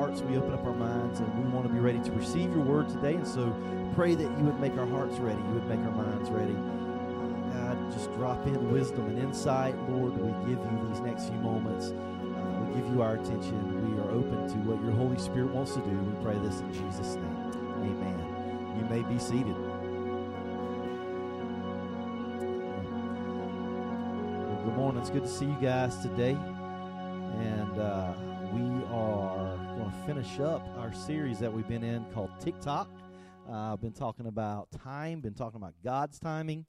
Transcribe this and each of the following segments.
hearts, we open up our minds, and we want to be ready to receive your word today. And so pray that you would make our hearts ready, you would make our minds ready. God, just drop in wisdom and insight. Lord, we give you these next few moments. Uh, we give you our attention. We are open to what your Holy Spirit wants to do. We pray this in Jesus' name. Amen. You may be seated. Well, good morning. It's good to see you guys today. And uh, we are going to finish up our series that we've been in called TikTok. Uh, I've been talking about time, been talking about God's timing,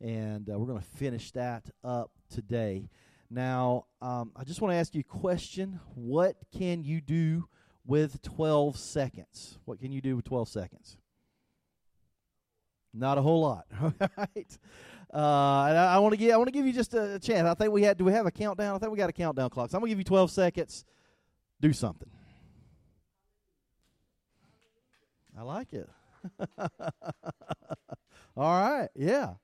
and uh, we're going to finish that up today. Now, um, I just want to ask you a question. What can you do with 12 seconds? What can you do with 12 seconds? Not a whole lot, right? Uh, I, I want to give I want to give you just a chance. I think we had. Do we have a countdown? I think we got a countdown clock. So I'm gonna give you 12 seconds. Do something. I like it. All right, yeah.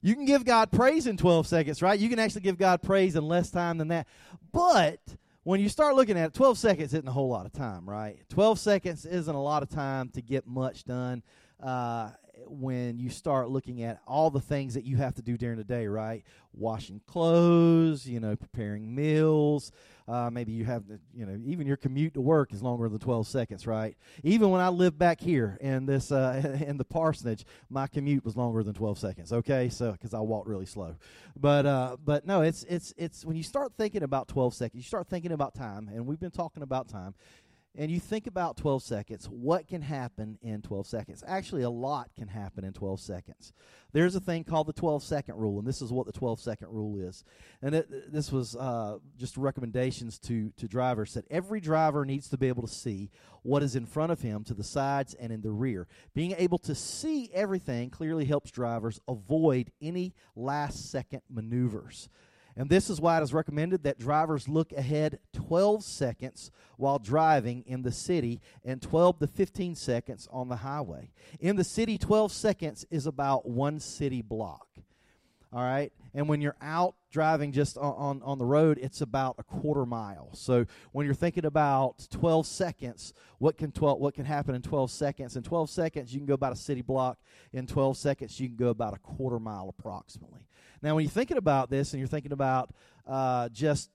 You can give God praise in 12 seconds, right? You can actually give God praise in less time than that. But when you start looking at it, 12 seconds isn't a whole lot of time, right? 12 seconds isn't a lot of time to get much done. Uh, when you start looking at all the things that you have to do during the day, right? Washing clothes, you know, preparing meals. Uh, maybe you have, you know, even your commute to work is longer than 12 seconds, right? Even when I lived back here in this, uh, in the parsonage, my commute was longer than 12 seconds. Okay, so because I walked really slow, but uh, but no, it's it's it's when you start thinking about 12 seconds, you start thinking about time, and we've been talking about time and you think about 12 seconds, what can happen in 12 seconds? Actually, a lot can happen in 12 seconds. There's a thing called the 12 second rule, and this is what the 12 second rule is. And it, this was uh, just recommendations to, to drivers that every driver needs to be able to see what is in front of him to the sides and in the rear. Being able to see everything clearly helps drivers avoid any last second maneuvers. And this is why it is recommended that drivers look ahead 12 seconds while driving in the city and 12 to 15 seconds on the highway. In the city, 12 seconds is about one city block. All right. And when you're out driving just on, on, on, the road, it's about a quarter mile. So when you're thinking about 12 seconds, what can 12 what can happen in 12 seconds? In 12 seconds, you can go about a city block. In 12 seconds, you can go about a quarter mile approximately. Now, when you're thinking about this and you're thinking about uh, just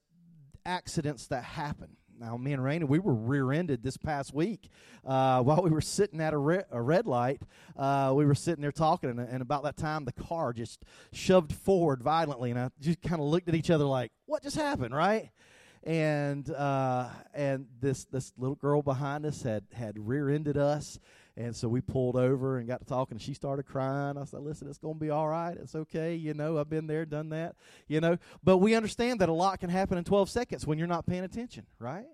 accidents that happen, now, me and Raina, we were rear-ended this past week uh, while we were sitting at a, re- a red light. Uh, we were sitting there talking, and, and, about that time, the car just shoved forward violently, and I just kind of looked at each other like, "What just happened?" Right? And uh, and this this little girl behind us had had rear-ended us, and so we pulled over and got to talking, and she started crying. I said, Listen, it's going to be all right. It's okay. You know, I've been there, done that, you know. But we understand that a lot can happen in 12 seconds when you're not paying attention, right?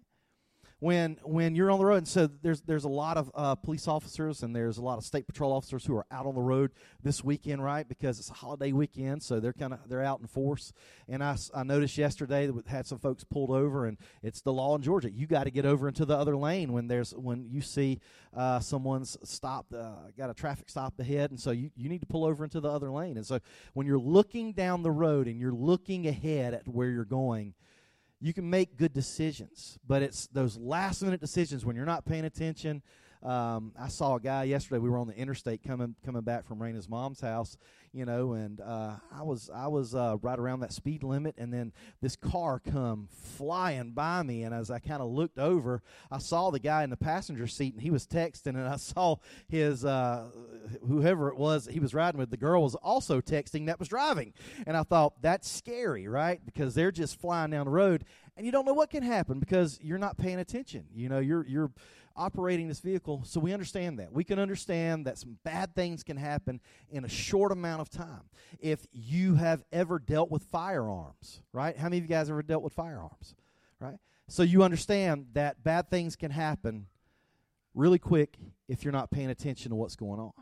When when you're on the road. And so there's there's a lot of uh, police officers and there's a lot of state patrol officers who are out on the road this weekend, right? Because it's a holiday weekend, so they're kind of they're out in force. And I, I noticed yesterday that we had some folks pulled over, and it's the law in Georgia. You got to get over into the other lane when there's when you see uh, someone's stopped, uh, got a traffic stop ahead, and so you you need to pull over into the other lane. And so when you're looking down the road and you're looking ahead at where you're going you can make good decisions, but it's those last minute decisions when you're not paying attention. Um, I saw a guy yesterday. We were on the interstate coming coming back from Raina's mom's house, you know, and uh, I was I was uh, right around that speed limit, and then this car come flying by me, and as I kind of looked over, I saw the guy in the passenger seat, and he was texting, and I saw his uh, whoever it was he was riding with, the girl was also texting that was driving, and I thought that's scary, right? Because they're just flying down the road, and you don't know what can happen because you're not paying attention. You know, you're you're operating this vehicle, so we understand that. We can understand that some bad things can happen in a short amount of time. If you have ever dealt with firearms, right? How many of you guys ever dealt with firearms, right? So you understand that bad things can happen really quick if you're not paying attention to what's going on.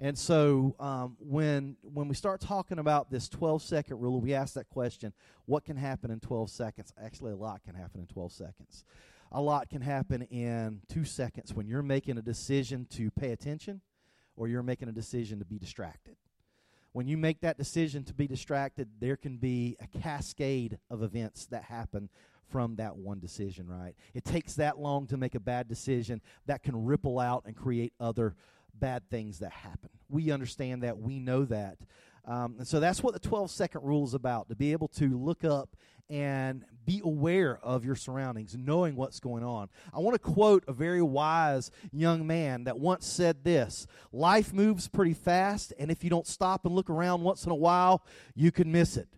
And so um, when when we start talking about this 12 second rule, we ask that question: What can happen in 12 seconds? Actually, a lot can happen in 12 seconds a lot can happen in two seconds when you're making a decision to pay attention or you're making a decision to be distracted. When you make that decision to be distracted, there can be a cascade of events that happen from that one decision, right? It takes that long to make a bad decision that can ripple out and create other bad things that happen. We understand that. We know that. Um, and so that's what the 12 second rule is about to be able to look up and be aware of your surroundings, knowing what's going on. I want to quote a very wise young man that once said this Life moves pretty fast, and if you don't stop and look around once in a while, you can miss it.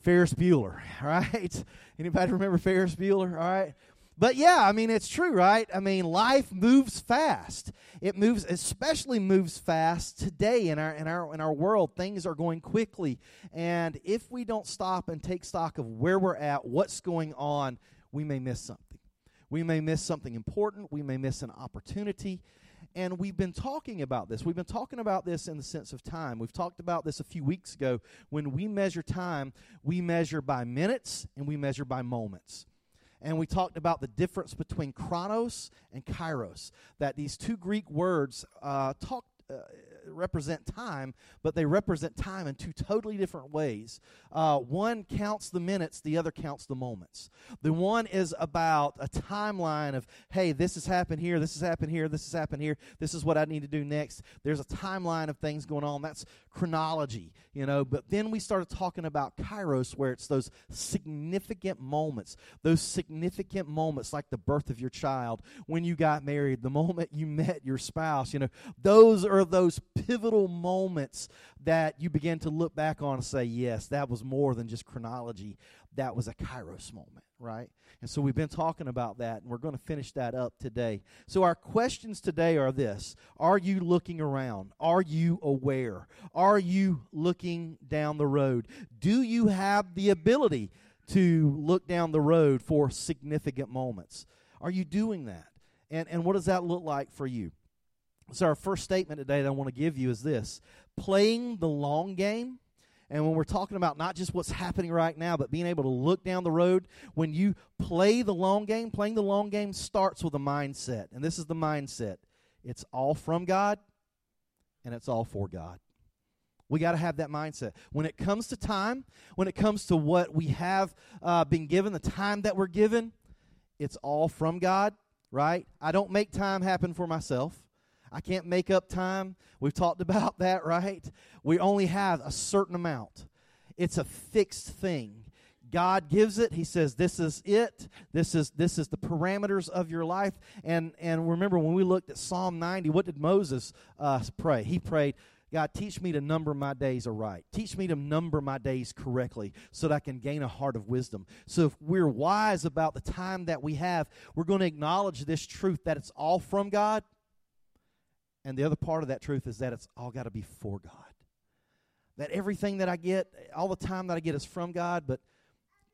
Ferris Bueller, right? Anybody remember Ferris Bueller? All right. But yeah, I mean, it's true, right? I mean, life moves fast. It moves, especially moves fast today in our in our in our world. Things are going quickly, and if we don't stop and take stock of where we're at, what's going on, we may miss something. We may miss something important. We may miss an opportunity. And we've been talking about this. We've been talking about this in the sense of time. We've talked about this a few weeks ago. When we measure time, we measure by minutes and we measure by moments and we talked about the difference between chronos and kairos. That these two Greek words uh, uh, represent time, but they represent time in two totally different ways. Uh, one counts the minutes, the other counts the moments. The one is about a timeline of, hey, this has happened here, this has happened here, this has happened here, this is what I need to do next. There's a timeline of things going on. That's chronology, you know. But then we started talking about kairos, where it's those significant moments, those significant moments like the birth of your child, when you got married, the moment you met your spouse, you know, those are those pivotal moments that you begin to look back on and say, yes, that was more than just chronology. That was a kairos moment, right? And so we've been talking about that, and we're going to finish that up today. So our questions today are this Are you looking around? Are you aware? Are you looking down the road? Do you have the ability to look down the road for significant moments? Are you doing that? And, and what does that look like for you? So, our first statement today that I want to give you is this playing the long game. And when we're talking about not just what's happening right now, but being able to look down the road, when you play the long game, playing the long game starts with a mindset. And this is the mindset it's all from God and it's all for God. We got to have that mindset. When it comes to time, when it comes to what we have uh, been given, the time that we're given, it's all from God, right? I don't make time happen for myself. I can't make up time. We've talked about that, right? We only have a certain amount. It's a fixed thing. God gives it. He says, "This is it. This is this is the parameters of your life." And and remember when we looked at Psalm 90, what did Moses uh, pray? He prayed, God, teach me to number my days aright. Teach me to number my days correctly so that I can gain a heart of wisdom. So if we're wise about the time that we have, we're going to acknowledge this truth that it's all from God and the other part of that truth is that it's all got to be for God. That everything that I get, all the time that I get is from God, but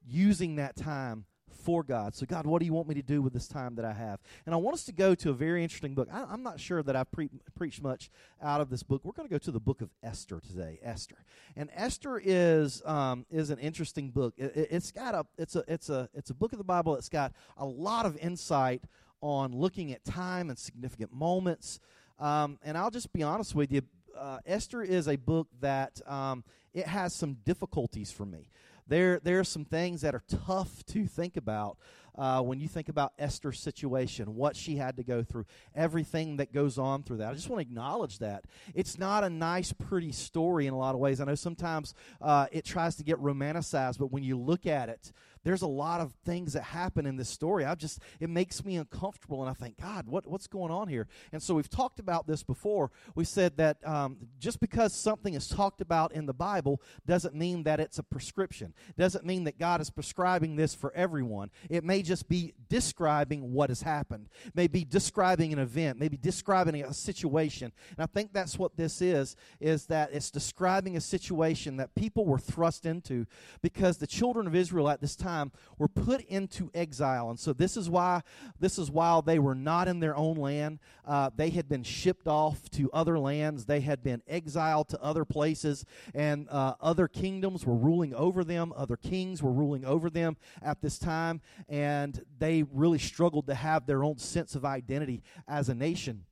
using that time for God. So, God, what do you want me to do with this time that I have? And I want us to go to a very interesting book. I, am not sure that I've pre- preached much out of this book. We're going to go to the book of Esther today. Esther, and Esther is um, is an interesting book. It, has it, got a it's a it's a it's a book of the Bible that's got a lot of insight on looking at time and significant moments. Um, and I'll just be honest with you. Uh, Esther is a book that um, it has some difficulties for me. There, there are some things that are tough to think about uh, when you think about Esther's situation, what she had to go through, everything that goes on through that. I just want to acknowledge that. It's not a nice, pretty story in a lot of ways. I know sometimes uh, it tries to get romanticized, but when you look at it, there's a lot of things that happen in this story. I just it makes me uncomfortable, and I think, God, what what's going on here? And so we've talked about this before. We said that um, just because something is talked about in the Bible doesn't mean that it's a prescription. Doesn't mean that God is prescribing this for everyone. It may just be describing what has happened. Maybe describing an event. Maybe describing a situation. And I think that's what this is. Is that it's describing a situation that people were thrust into because the children of Israel at this time time were put into exile. And so this is why this is while they were not in their own land. Uh, they had been shipped off to other lands. They had been exiled to other places, and uh, other kingdoms were ruling over them. Other kings were ruling over them at this time, and they really struggled to have their own sense of identity as a nation.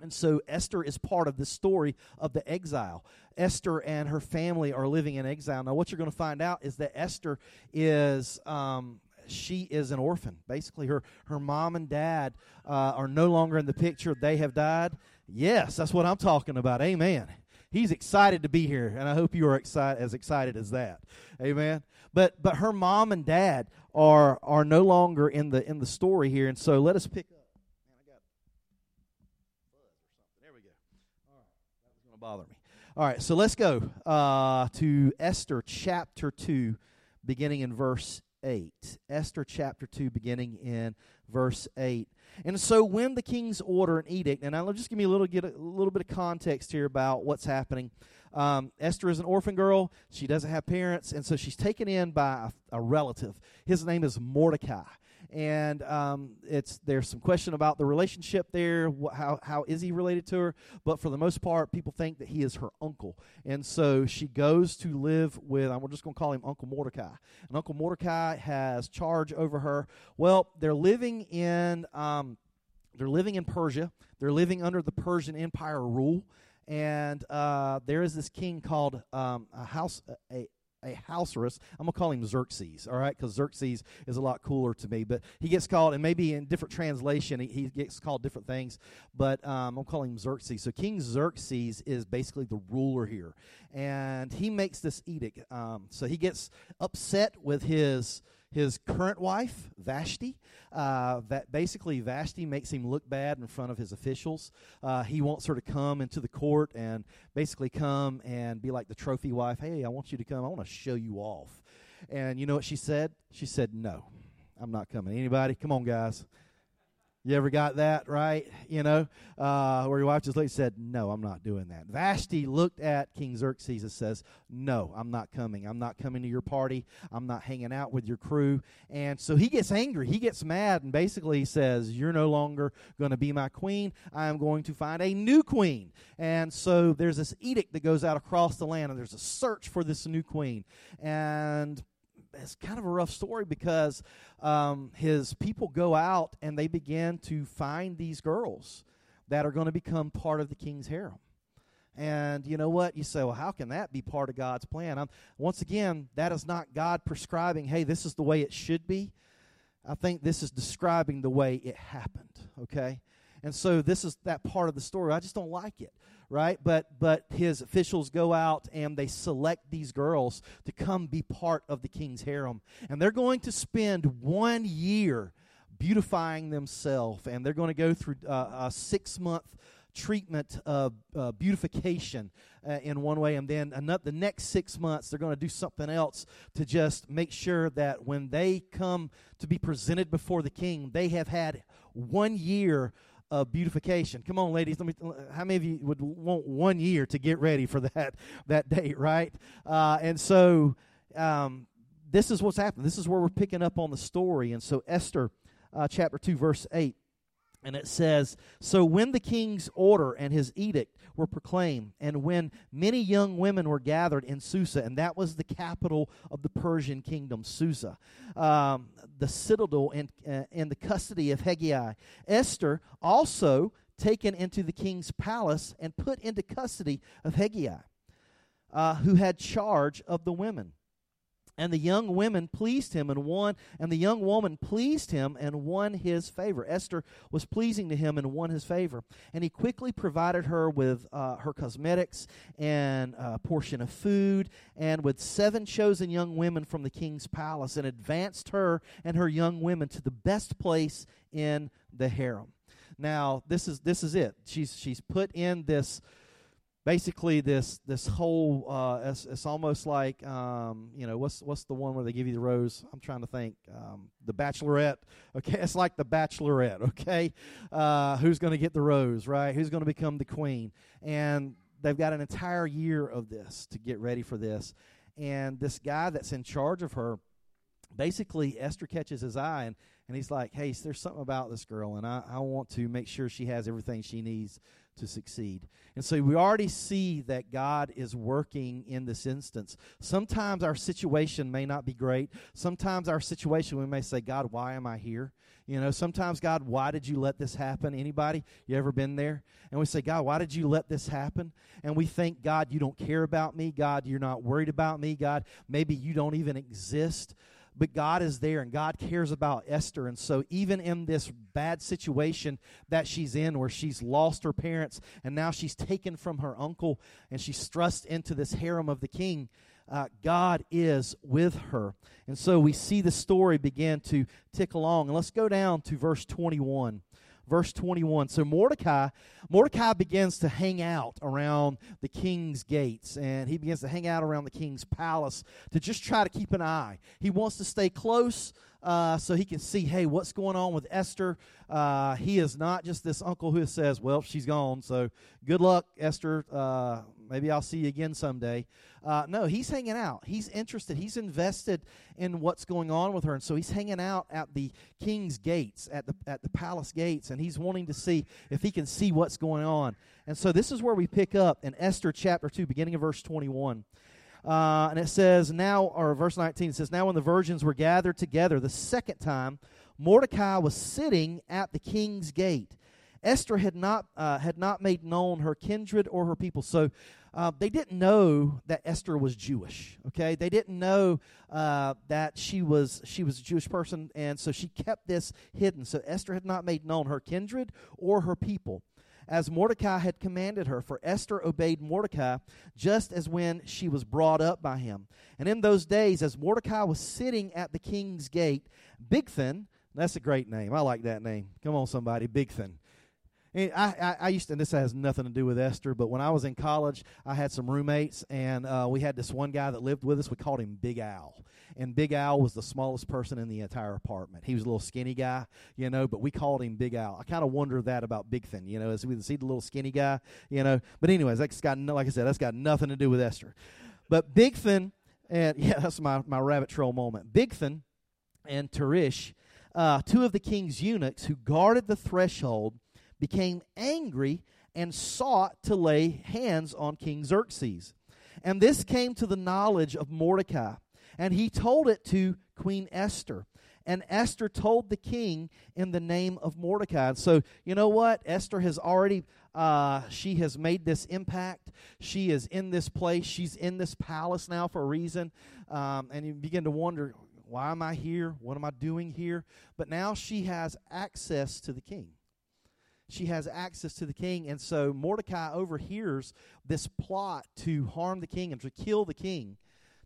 And so Esther is part of the story of the exile. Esther and her family are living in exile. Now, what you're going to find out is that Esther is. Um, she is an orphan. Basically, her, her mom and dad uh, are no longer in the picture. They have died. Yes, that's what I'm talking about. Amen. He's excited to be here, and I hope you are excited, as excited as that. Amen. But but her mom and dad are are no longer in the in the story here, and so let us pick up. Man, I got buzz or something. There we go. All right, that was going to bother me. All right, so let's go uh, to Esther chapter two, beginning in verse 8. Esther chapter 2, beginning in verse 8. And so when the king's order and edict, and I'll just give me a little get a little bit of context here about what's happening. Um, Esther is an orphan girl. She doesn't have parents, and so she's taken in by a, a relative. His name is Mordecai and um, it's there's some question about the relationship there. Wh- how how is he related to her? But for the most part, people think that he is her uncle, and so she goes to live with. I'm we're just going to call him Uncle Mordecai, and Uncle Mordecai has charge over her. Well, they're living in um, they're living in Persia. They're living under the Persian Empire rule, and uh, there is this king called um, a house a, Ahasuerus. I'm gonna call him Xerxes, all right, because Xerxes is a lot cooler to me. But he gets called, and maybe in different translation, he, he gets called different things. But um, I'm calling him Xerxes. So King Xerxes is basically the ruler here, and he makes this edict. Um, so he gets upset with his his current wife, Vashti. Uh, that basically Vashti makes him look bad in front of his officials. Uh, he wants her to come into the court and basically come and be like the trophy wife. Hey, I want you to come. I want to show you off. And you know what she said? She said, "No, I'm not coming. Anybody? Come on, guys." You ever got that, right? You know, uh, where your wife just looked said, No, I'm not doing that. Vashti looked at King Xerxes and says, No, I'm not coming. I'm not coming to your party. I'm not hanging out with your crew. And so he gets angry. He gets mad and basically says, You're no longer going to be my queen. I am going to find a new queen. And so there's this edict that goes out across the land, and there's a search for this new queen. And it's kind of a rough story because um, his people go out and they begin to find these girls that are going to become part of the king's harem. And you know what? You say, well, how can that be part of God's plan? I'm, once again, that is not God prescribing, hey, this is the way it should be. I think this is describing the way it happened, okay? And so this is that part of the story. I just don't like it right? But but his officials go out and they select these girls to come be part of the king's harem, and they're going to spend one year beautifying themselves, and they're going to go through uh, a six month treatment of uh, beautification uh, in one way, and then another, the next six months they're going to do something else to just make sure that when they come to be presented before the king, they have had one year of beautification. Come on, ladies. Let me. How many of you would want one year to get ready for that that date, right? Uh, and so, um, this is what's happening. This is where we're picking up on the story. And so, Esther, uh, chapter two, verse eight. And it says, So when the king's order and his edict were proclaimed, and when many young women were gathered in Susa, and that was the capital of the Persian kingdom, Susa, um, the citadel in, uh, the custody of Hegai, Esther also taken into the king's palace and put into custody of Hegai, uh, who had charge of the women and the young women pleased him and won and the young woman pleased him and won his favor. Esther was pleasing to him and won his favor. And he quickly provided her with uh, her cosmetics and a portion of food and with seven chosen young women from the king's palace and advanced her and her young women to the best place in the harem. Now this is this is it. She's she's put in this basically this this whole uh, it's, it's almost like um, you know what's what's the one where they give you the rose? I'm trying to think. Um, the bachelorette. Okay it's like the bachelorette okay? Uh, who's going to get the rose right? Who's going to become the queen? And they've got an entire year of this to get ready for this. And this guy that's in charge of her basically esther catches his eye and, and he's like hey there's something about this girl and I, I want to make sure she has everything she needs to succeed. And so we already see that God is working in this instance. Sometimes our situation may not be great. Sometimes our situation we may say, God, why am I here? You know, sometimes God, why did you let this happen? Anybody? You ever been there? And we say, God, why did you let this happen? And we think, God, you don't care about me. God, you're not worried about me. God, maybe you don't even exist. But God is there and God cares about Esther. And so, even in this bad situation that she's in, where she's lost her parents and now she's taken from her uncle and she's thrust into this harem of the king, uh, God is with her. And so, we see the story begin to tick along. And let's go down to verse 21 verse 21. So Mordecai, Mordecai begins to hang out around the king's gates and he begins to hang out around the king's palace to just try to keep an eye. He wants to stay close uh, so he can see, hey, what's going on with Esther. Uh, he is not just this uncle who says, well, she's gone, so good luck, Esther. Uh, maybe I'll see you again someday. Uh, no, he's hanging out. He's interested. He's invested in what's going on with her, and so he's hanging out at the king's gates, at the at the palace gates, and he's wanting to see if he can see what's going on. And so this is where we pick up in Esther chapter two, beginning of verse twenty-one. Uh, and it says, now, or verse 19 says, Now when the virgins were gathered together the second time, Mordecai was sitting at the king's gate. Esther had not, uh, had not made known her kindred or her people. So uh, they didn't know that Esther was Jewish. Okay, they didn't know uh, that she was she was a Jewish person, and so she kept this hidden. So Esther had not made known her kindred or her people as Mordecai had commanded her. For Esther obeyed Mordecai just as when she was brought up by him. And in those days, as Mordecai was sitting at the king's gate, Bigthan, that's a great name. I like that name. Come on, somebody, Bigthan. I, I, I, used to, and this has nothing to do with Esther, but when I was in college, I had some roommates, and uh, we had this one guy that lived with us. We called him Big Al. And Big Al was the smallest person in the entire apartment. He was a little skinny guy, you know, but we called him Big Al. I kind of wonder that about Bigthan, you know, as we see the little skinny guy, you know. But, anyways, that's got, like I said, that's got nothing to do with Esther. But Bigthan, and yeah, that's my, my rabbit trail moment. Bigthan and Teresh, uh, two of the king's eunuchs who guarded the threshold, became angry and sought to lay hands on King Xerxes. And this came to the knowledge of Mordecai, and he told it to Queen Esther. And Esther told the king in the name of Mordecai. And so, you know what? Esther has already, uh, she has made this impact. She is in this place. She's in this palace now for a reason. Um, and you begin to wonder, why am I here? What am I doing here? But now she has access to the king she has access to the king. And so Mordecai overhears this plot to harm the king and to kill the king,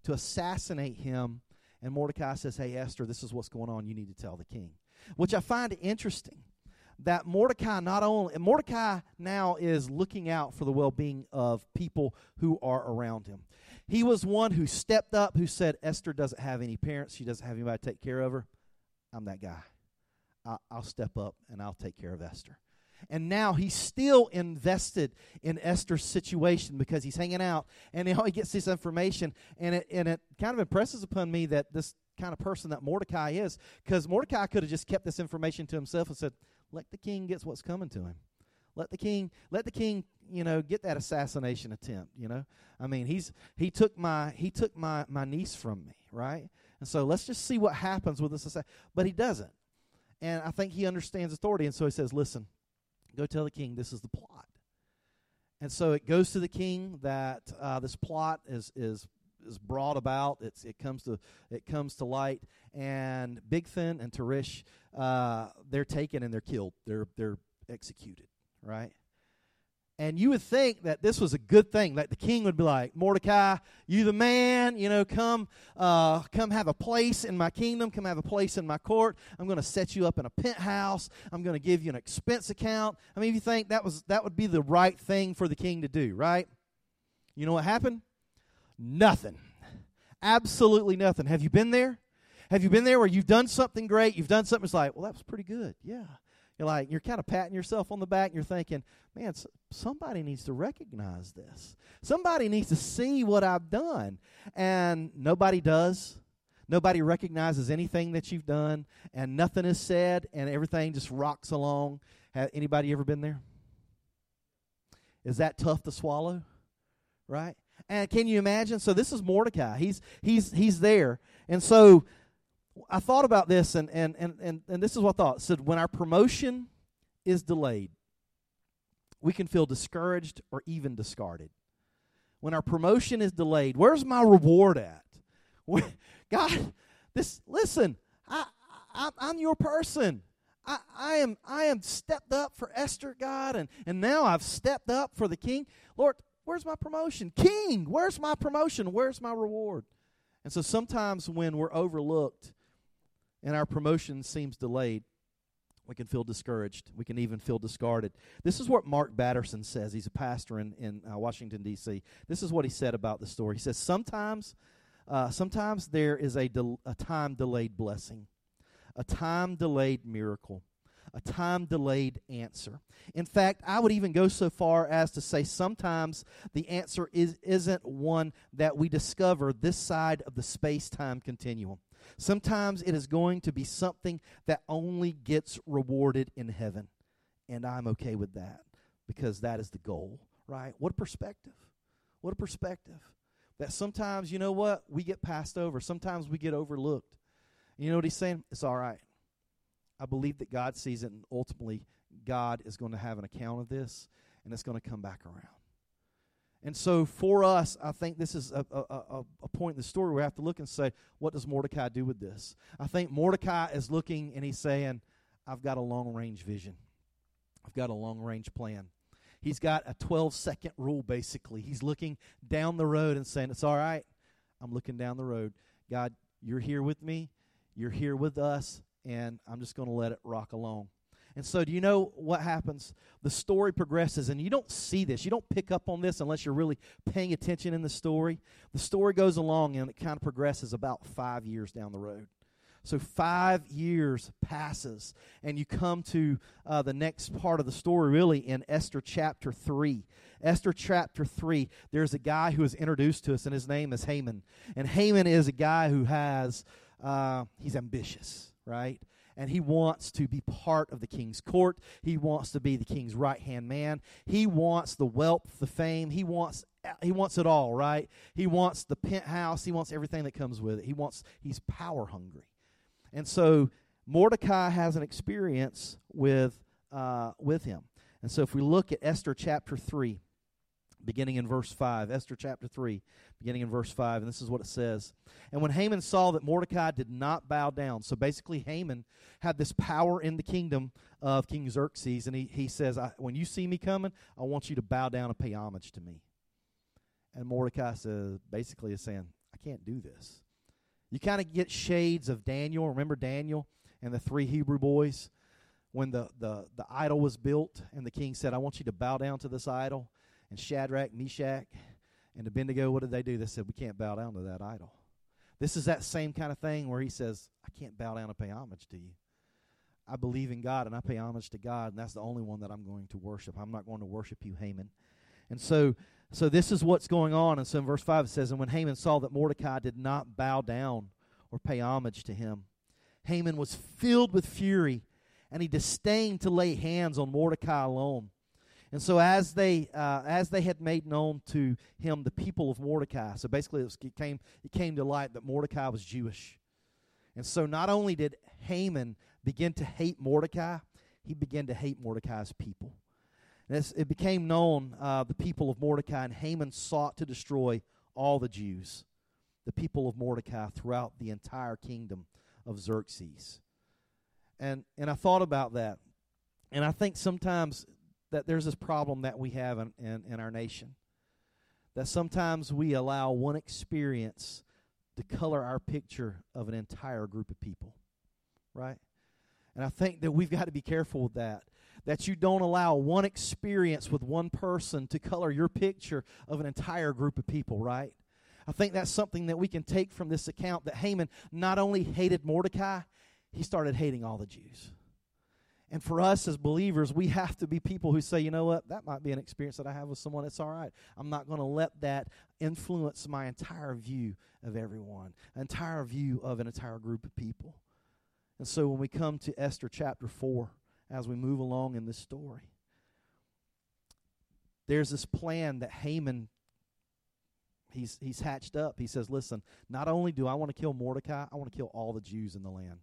to assassinate him. And Mordecai says, Hey, Esther, this is what's going on. You need to tell the king. Which I find interesting that Mordecai not only, Mordecai now is looking out for the well being of people who are around him. He was one who stepped up, who said, Esther doesn't have any parents. She doesn't have anybody to take care of her. I'm that guy. I'll step up and I'll take care of Esther. And now he's still invested in Esther's situation because he's hanging out and he gets this information. And it, and it kind of impresses upon me that this kind of person that Mordecai is, because Mordecai could have just kept this information to himself and said, let the king get what's coming to him. Let the king, let the king, you know, get that assassination attempt. You know, I mean, he's he took my he took my my niece from me, right? And so let's just see what happens with this. But he doesn't, and I think he understands authority, and so he says, "Listen, Go tell the king this is the plot. And so it goes to the king that uh, this plot is is is brought about. It's it comes to it comes to light, and Bigthan and Teresh, uh, they're taken and they're killed. They're they're executed. Right. And you would think that this was a good thing, that the king would be like, Mordecai, you the man, you know, come, uh, come have a place in my kingdom, come have a place in my court. I'm going to set you up in a penthouse. I'm going to give you an expense account. I mean, if you think that was that would be the right thing for the king to do, right? You know what happened? Nothing. Absolutely nothing. Have you been there? Have you been there where you've done something great? You've done something. It's like, well, that was pretty good. Yeah. You're like, you're kind of patting yourself on the back and you're thinking, man, somebody needs to recognize this. Somebody needs to see what I've done. And nobody does. Nobody recognizes anything that you've done, and nothing is said, and everything just rocks along. Have anybody ever been there? Is that tough to swallow? Right? And can you imagine? So this is Mordecai. He's he's he's there. And so I thought about this, and, and, and, and, and this is what I thought. It said, when our promotion is delayed, we can feel discouraged or even discarded. When our promotion is delayed, where's my reward at? God, This listen, I, I I'm your person. I, I am I am stepped up for Esther, God, and, and now I've stepped up for the king. Lord, where's my promotion? King, where's my promotion? Where's my reward? And so sometimes when we're overlooked and our promotion seems delayed, we can feel discouraged. We can even feel discarded. This is what Mark Batterson says. He's a pastor in, in uh, Washington, D.C. This is what he said about the story. He says, Sometimes, uh, sometimes there is a, del- a time delayed blessing, a time delayed miracle, a time delayed answer. In fact, I would even go so far as to say sometimes the answer is, isn't one that we discover this side of the space time continuum. Sometimes it is going to be something that only gets rewarded in heaven. And I'm okay with that because that is the goal, right? What a perspective. What a perspective. That sometimes, you know what, we get passed over. Sometimes we get overlooked. You know what he's saying? It's all right. I believe that God sees it, and ultimately, God is going to have an account of this, and it's going to come back around. And so, for us, I think this is a, a, a, point in the story where we have to look and say, what does Mordecai do with this? I think Mordecai is looking and he's saying, I've got a long range vision, I've got a long range plan. He's got a 12 second rule, basically. He's looking down the road and saying, It's all right. I'm looking down the road. God, you're here with me, you're here with us, and I'm just going to let it rock along. And so, do you know what happens? The story progresses, and you don't see this. You don't pick up on this unless you're really paying attention in the story. The story goes along, and it kind of progresses about five years down the road. So, five years passes, and you come to uh, the next part of the story, really, in Esther chapter 3. Esther chapter 3, there's a guy who is introduced to us, and his name is Haman. And Haman is a guy who has, uh, he's ambitious, right? And he wants to be part of the king's court. He wants to be the king's right hand man. He wants the wealth, the fame. He wants he wants it all, right? He wants the penthouse. He wants everything that comes with it. He wants he's power hungry, and so Mordecai has an experience with uh, with him. And so if we look at Esther chapter three, beginning in verse 5. Esther chapter 3, beginning in verse 5. And this is what it says. And when Haman saw that Mordecai did not bow down, so basically Haman had this power in the kingdom of King Xerxes, and he, he says, When you see me coming, I want you to bow down and pay homage to me. And Mordecai says, basically is saying, I can't do this. You kind of get shades of Daniel. Remember Daniel and the three Hebrew boys? When the, the, the idol was built, and the king said, I want you to bow down to this idol and Shadrach, Meshach, and Abednego, what did they do? They said, We can't bow down to that idol. This is that same kind of thing where he says, I can't bow down and pay homage to you. I believe in God and I pay homage to God, and that's the only one that I'm going to worship. I'm not going to worship you, Haman. And so so this is what's going on. And so in verse 5 it says, And when Haman saw that Mordecai did not bow down or pay homage to him, Haman was filled with fury, and he disdained to lay hands on Mordecai alone. And so as they uh, as they had made known to him the people of Mordecai, so basically it, came it came to light that Mordecai was Jewish, and so not only did Haman begin to hate Mordecai, he began to hate Mordecai's people. And it became known, uh, the people of Mordecai and Haman sought to destroy all the Jews, the people of Mordecai throughout the entire kingdom of Xerxes. And and I thought about that, and I think sometimes that there's this problem that we have in, in, in our nation. That sometimes we allow one experience to color our picture of an entire group of people. Right? And I think that we've got to be careful with that. That you don't allow one experience with one person to color your picture of an entire group of people, right? I think that's something that we can take from this account that Haman not only hated Mordecai, he started hating all the Jews. And for us as believers, we have to be people who say, you know what, that might be an experience that I have with someone. It's all right. I'm not going to let that influence my entire view of everyone, entire view of an entire group of people. And so when we come to Esther chapter 4, as we move along in this story, there's this plan that Haman he's he's hatched up. He says, "Listen, not only do I want to kill Mordecai, I want to kill all the Jews in the land.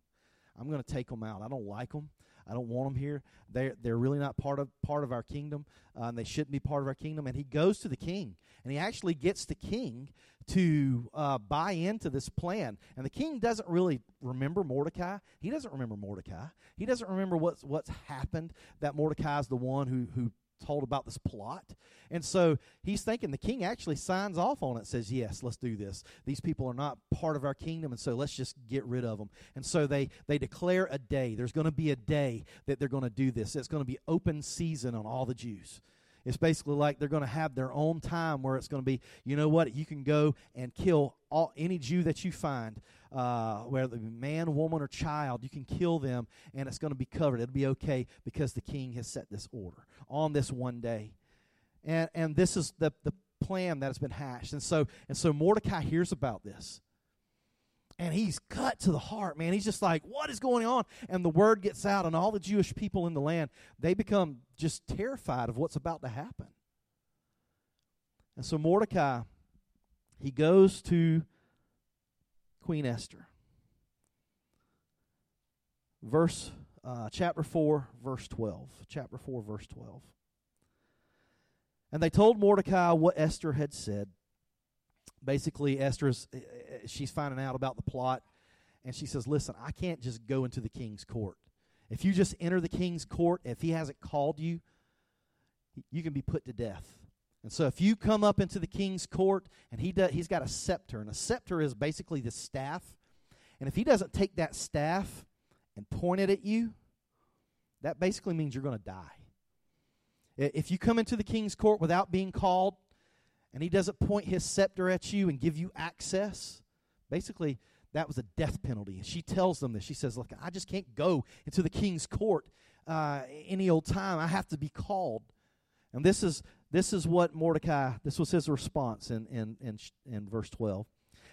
I'm going to take them out. I don't like them. I don't want them here. They're they're really not part of part of our kingdom. Uh, and they shouldn't be part of our kingdom. And he goes to the king, and he actually gets the king to uh, buy into this plan. And the king doesn't really remember Mordecai. He doesn't remember Mordecai. He doesn't remember what's what's happened. That Mordecai is the one who who told about this plot. And so he's thinking the king actually signs off on it, says, Yes, let's do this. These people are not part of our kingdom, and so let's just get rid of them. And so they, they declare a day. There's going to be a day that they're going to do this. It's going to be open season on all the Jews. It's basically like they're going to have their own time where it's going to be, you know what, you can go and kill all any Jew that you find, uh, whether man, woman, or child, you can kill them, and it's going to be covered. It'll be okay because the king has set this order on this one day, and and this is the the plan that has been hatched. And so and so Mordecai hears about this, and he's cut to the heart, man. He's just like, what is going on? And the word gets out, and all the Jewish people in the land, they become just terrified of what's about to happen. And so Mordecai, he goes to Queen Esther. Verse, uh, chapter 4, verse 12. Chapter 4, verse 12. And they told Mordecai what Esther had said basically Esther's eh, eh, she's finding out about the plot and she says, "Listen, I can't just go into the king's court. If you just enter the king's court, if he hasn't called you, you can be put to death." And so if you come up into the king's court and he does, he's got a scepter and a scepter is basically the staff. And if he doesn't take that staff and point it at you, that basically means you're going to die. If you come into the king's court without being called, and he doesn't point his scepter at you and give you access, basically, that was a death penalty. And she tells them this. She says, Look, I just can't go into the king's court uh, any old time. I have to be called. And this is this is what Mordecai, this was his response in, in, in, in verse 12.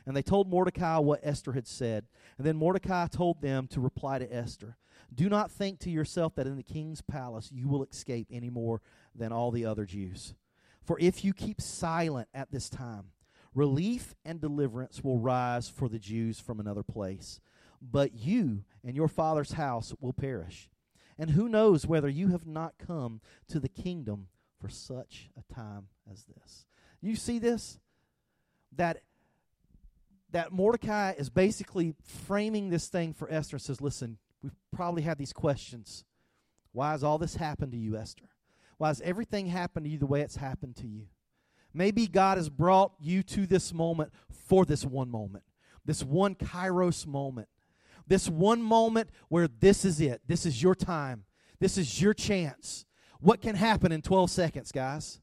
And they told Mordecai what Esther had said. And then Mordecai told them to reply to Esther Do not think to yourself that in the king's palace you will escape any more than all the other Jews. For if you keep silent at this time, relief and deliverance will rise for the Jews from another place. But you and your father's house will perish. And who knows whether you have not come to the kingdom for such a time as this. You see this? That that Mordecai is basically framing this thing for Esther and says, Listen, we've probably had these questions. Why has all this happened to you, Esther? Why has everything happened to you the way it's happened to you? Maybe God has brought you to this moment for this one moment, this one kairos moment, this one moment where this is it. This is your time. This is your chance. What can happen in 12 seconds, guys?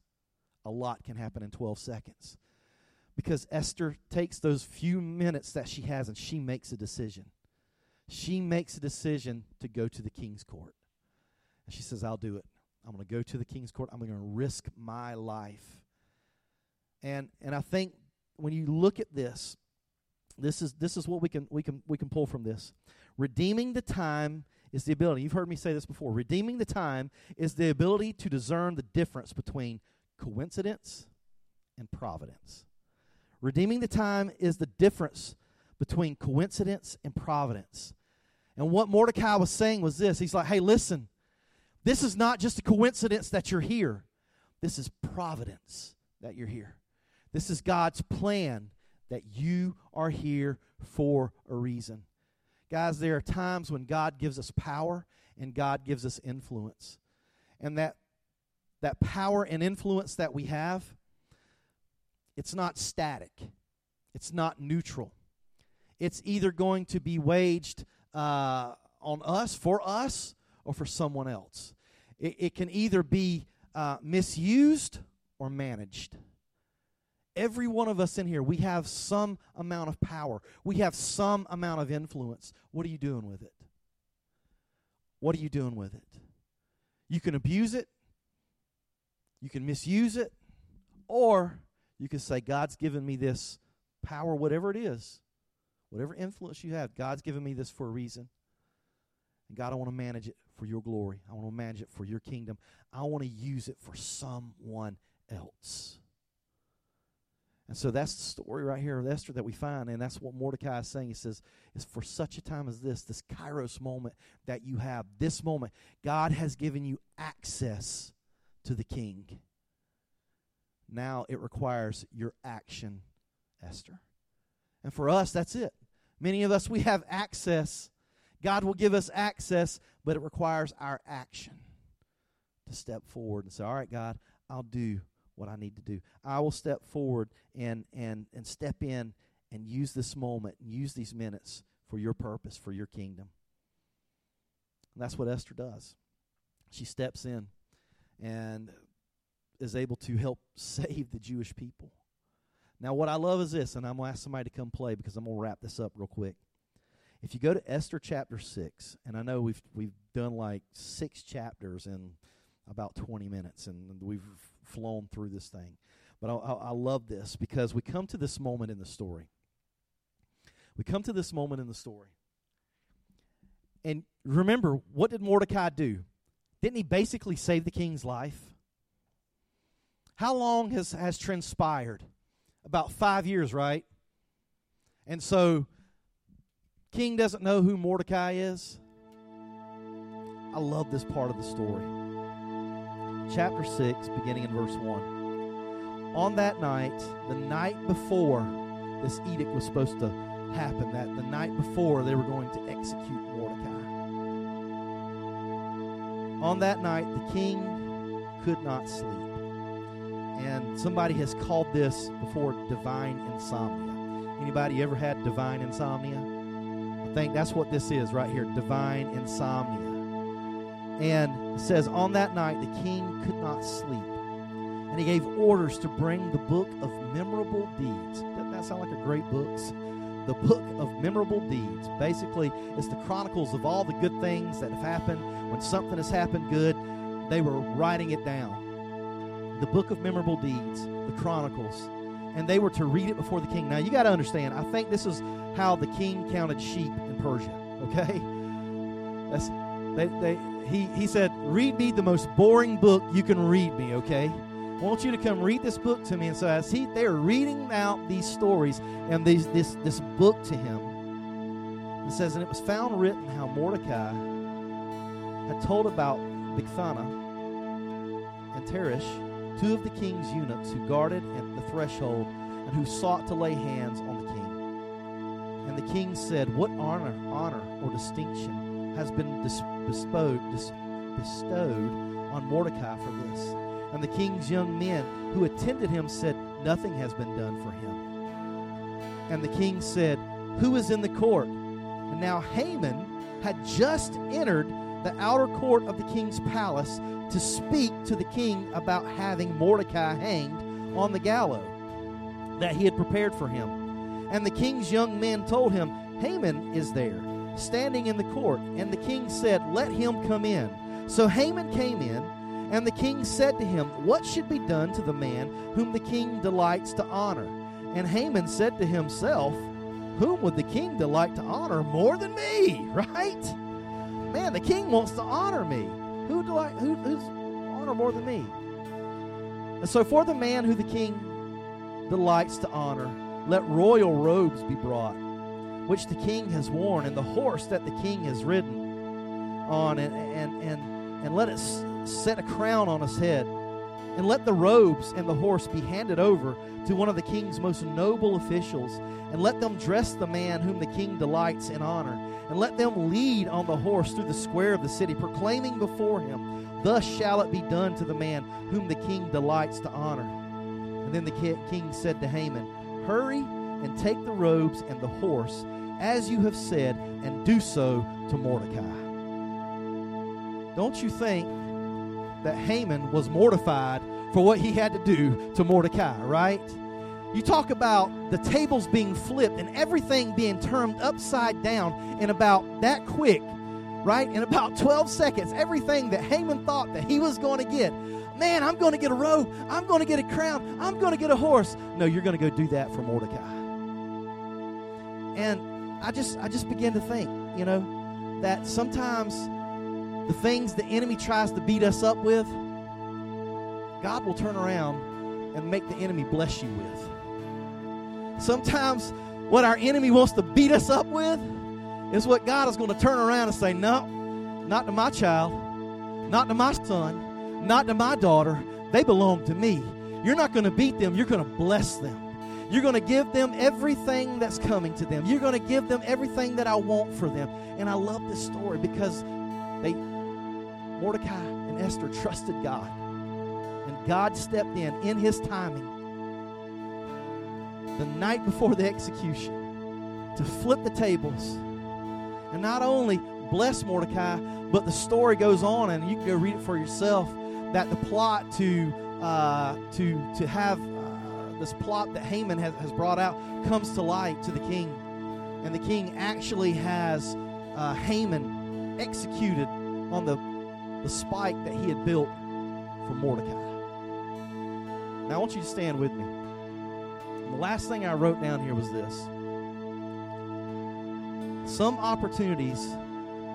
A lot can happen in 12 seconds. Because Esther takes those few minutes that she has and she makes a decision. She makes a decision to go to the king's court. And she says, I'll do it. I'm going to go to the king's court. I'm going to risk my life. And and I think when you look at this, this is this is what we can we can we can pull from this. Redeeming the time is the ability. You've heard me say this before. Redeeming the time is the ability to discern the difference between coincidence and providence. Redeeming the time is the difference between coincidence and providence. And what Mordecai was saying was this He's like, hey, listen, this is not just a coincidence that you're here, this is providence that you're here. This is God's plan that you are here for a reason. Guys, there are times when God gives us power and God gives us influence. And that that power and influence that we have, it's not static. It's not neutral. It's either going to be waged uh, on us, for us, or for someone else. It, it can either be uh, misused or managed. Every one of us in here, we have some amount of power. We have some amount of influence. What are you doing with it? What are you doing with it? You can abuse it, you can misuse it, or you can say, God's given me this power, whatever it is, whatever influence you have, God's given me this for a reason. And God, I want to manage it for your glory. I want to manage it for your kingdom. I want to use it for someone else. And so that's the story right here of Esther that we find, and that's what Mordecai is saying. He says, It's for such a time as this, this Kairos moment that you have, this moment, God has given you access to the King. Now it requires your action, Esther. And for us, that's it. Many of us, we have access. God will give us access, but it requires our action to step forward and say, All right, God, I'll do what I need to do. I will step forward and and and step in and use this moment and use these minutes for your purpose, for your kingdom. And that's what Esther does. She steps in and is able to help save the Jewish people. Now, what I love is this, and I'm going to ask somebody to come play because I'm going to wrap this up real quick. If you go to Esther chapter 6, and I know we've, we've done like six chapters in about 20 minutes, and we've flown through this thing. But I, I, I love this because we come to this moment in the story. We come to this moment in the story. And remember, what did Mordecai do? Didn't he basically save the king's life? How long has, has transpired? About five years, right? And so, king doesn't know who Mordecai is. I love this part of the story chapter 6, beginning in verse 1. On that night, the night before this edict was supposed to happen, that the night before they were going to execute Mordecai. On that night, the king could not sleep. And somebody has called this before divine insomnia. Anybody ever had divine insomnia? Think that's what this is right here divine insomnia. And says, On that night the king could not sleep. And he gave orders to bring the book of memorable deeds. Doesn't that sound like a great book? The book of memorable deeds. Basically, it's the chronicles of all the good things that have happened. When something has happened good, they were writing it down. The book of memorable deeds, the chronicles. And they were to read it before the king. Now, you got to understand, I think this is how the king counted sheep in Persia, okay? That's, they, they, he, he said, Read me the most boring book you can read me, okay? I want you to come read this book to me. And so as he they're reading out these stories and these this this book to him, it says, and it was found written how Mordecai had told about Bigthana and Teresh, two of the king's eunuchs who guarded at the threshold and who sought to lay hands on the king. And the king said, What honor, honor or distinction has been bestowed, bestowed on Mordecai for this. And the king's young men who attended him said, Nothing has been done for him. And the king said, Who is in the court? And now Haman had just entered the outer court of the king's palace to speak to the king about having Mordecai hanged on the gallows that he had prepared for him. And the king's young men told him, Haman is there standing in the court. And the king said, Let him come in. So Haman came in, and the king said to him, What should be done to the man whom the king delights to honor? And Haman said to himself, Whom would the king delight to honor more than me? Right? Man, the king wants to honor me. Who delight who, who's honor more than me? And so for the man who the king delights to honor, let royal robes be brought which the king has worn, and the horse that the king has ridden on, and, and, and, and let it set a crown on his head. And let the robes and the horse be handed over to one of the king's most noble officials, and let them dress the man whom the king delights in honor, and let them lead on the horse through the square of the city, proclaiming before him, Thus shall it be done to the man whom the king delights to honor. And then the king said to Haman, Hurry and take the robes and the horse, as you have said, and do so to Mordecai. Don't you think that Haman was mortified for what he had to do to Mordecai, right? You talk about the tables being flipped and everything being turned upside down in about that quick, right? In about 12 seconds, everything that Haman thought that he was going to get. Man, I'm going to get a robe. I'm going to get a crown. I'm going to get a horse. No, you're going to go do that for Mordecai. And I just I just begin to think, you know, that sometimes the things the enemy tries to beat us up with, God will turn around and make the enemy bless you with. Sometimes what our enemy wants to beat us up with is what God is going to turn around and say, No, not to my child, not to my son, not to my daughter. They belong to me. You're not going to beat them, you're going to bless them. You're going to give them everything that's coming to them. You're going to give them everything that I want for them. And I love this story because they Mordecai and Esther trusted God. And God stepped in in his timing the night before the execution to flip the tables and not only bless Mordecai, but the story goes on, and you can go read it for yourself. That the plot to uh, to to have uh, this plot that Haman has, has brought out comes to light to the king, and the king actually has uh, Haman executed on the the spike that he had built for Mordecai. Now I want you to stand with me. The last thing I wrote down here was this. Some opportunities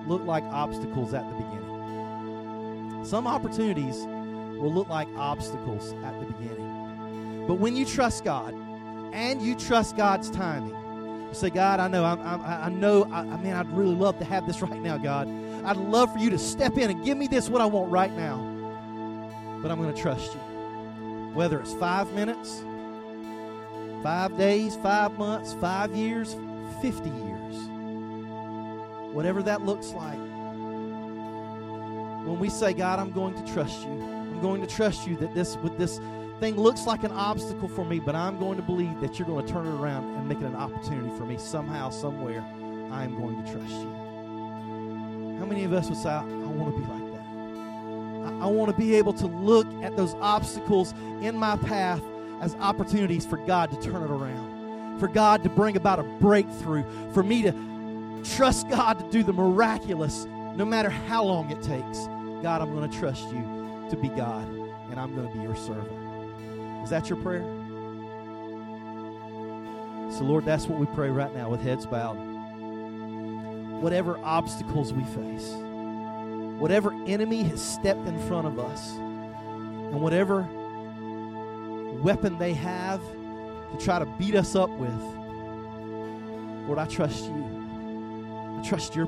look like obstacles at the beginning. Some opportunities will look like obstacles at the beginning. But when you trust God and you trust God's timing, you say, God, I know, I'm, I'm, i know, I, I mean, I'd really love to have this right now, God. I'd love for you to step in and give me this what I want right now. But I'm going to trust you. Whether it's five minutes, five days, five months, five years, 50 years, whatever that looks like. When we say, God, I'm going to trust you, I'm going to trust you that this with this thing looks like an obstacle for me, but I'm going to believe that you're going to turn it around and make it an opportunity for me somehow, somewhere. I am going to trust you. How many of us would say, I, I want to be like that? I, I want to be able to look at those obstacles in my path as opportunities for God to turn it around, for God to bring about a breakthrough, for me to trust God to do the miraculous no matter how long it takes. God, I'm going to trust you to be God, and I'm going to be your servant. Is that your prayer? So, Lord, that's what we pray right now with heads bowed whatever obstacles we face, whatever enemy has stepped in front of us, and whatever weapon they have to try to beat us up with, Lord, I trust you. I trust your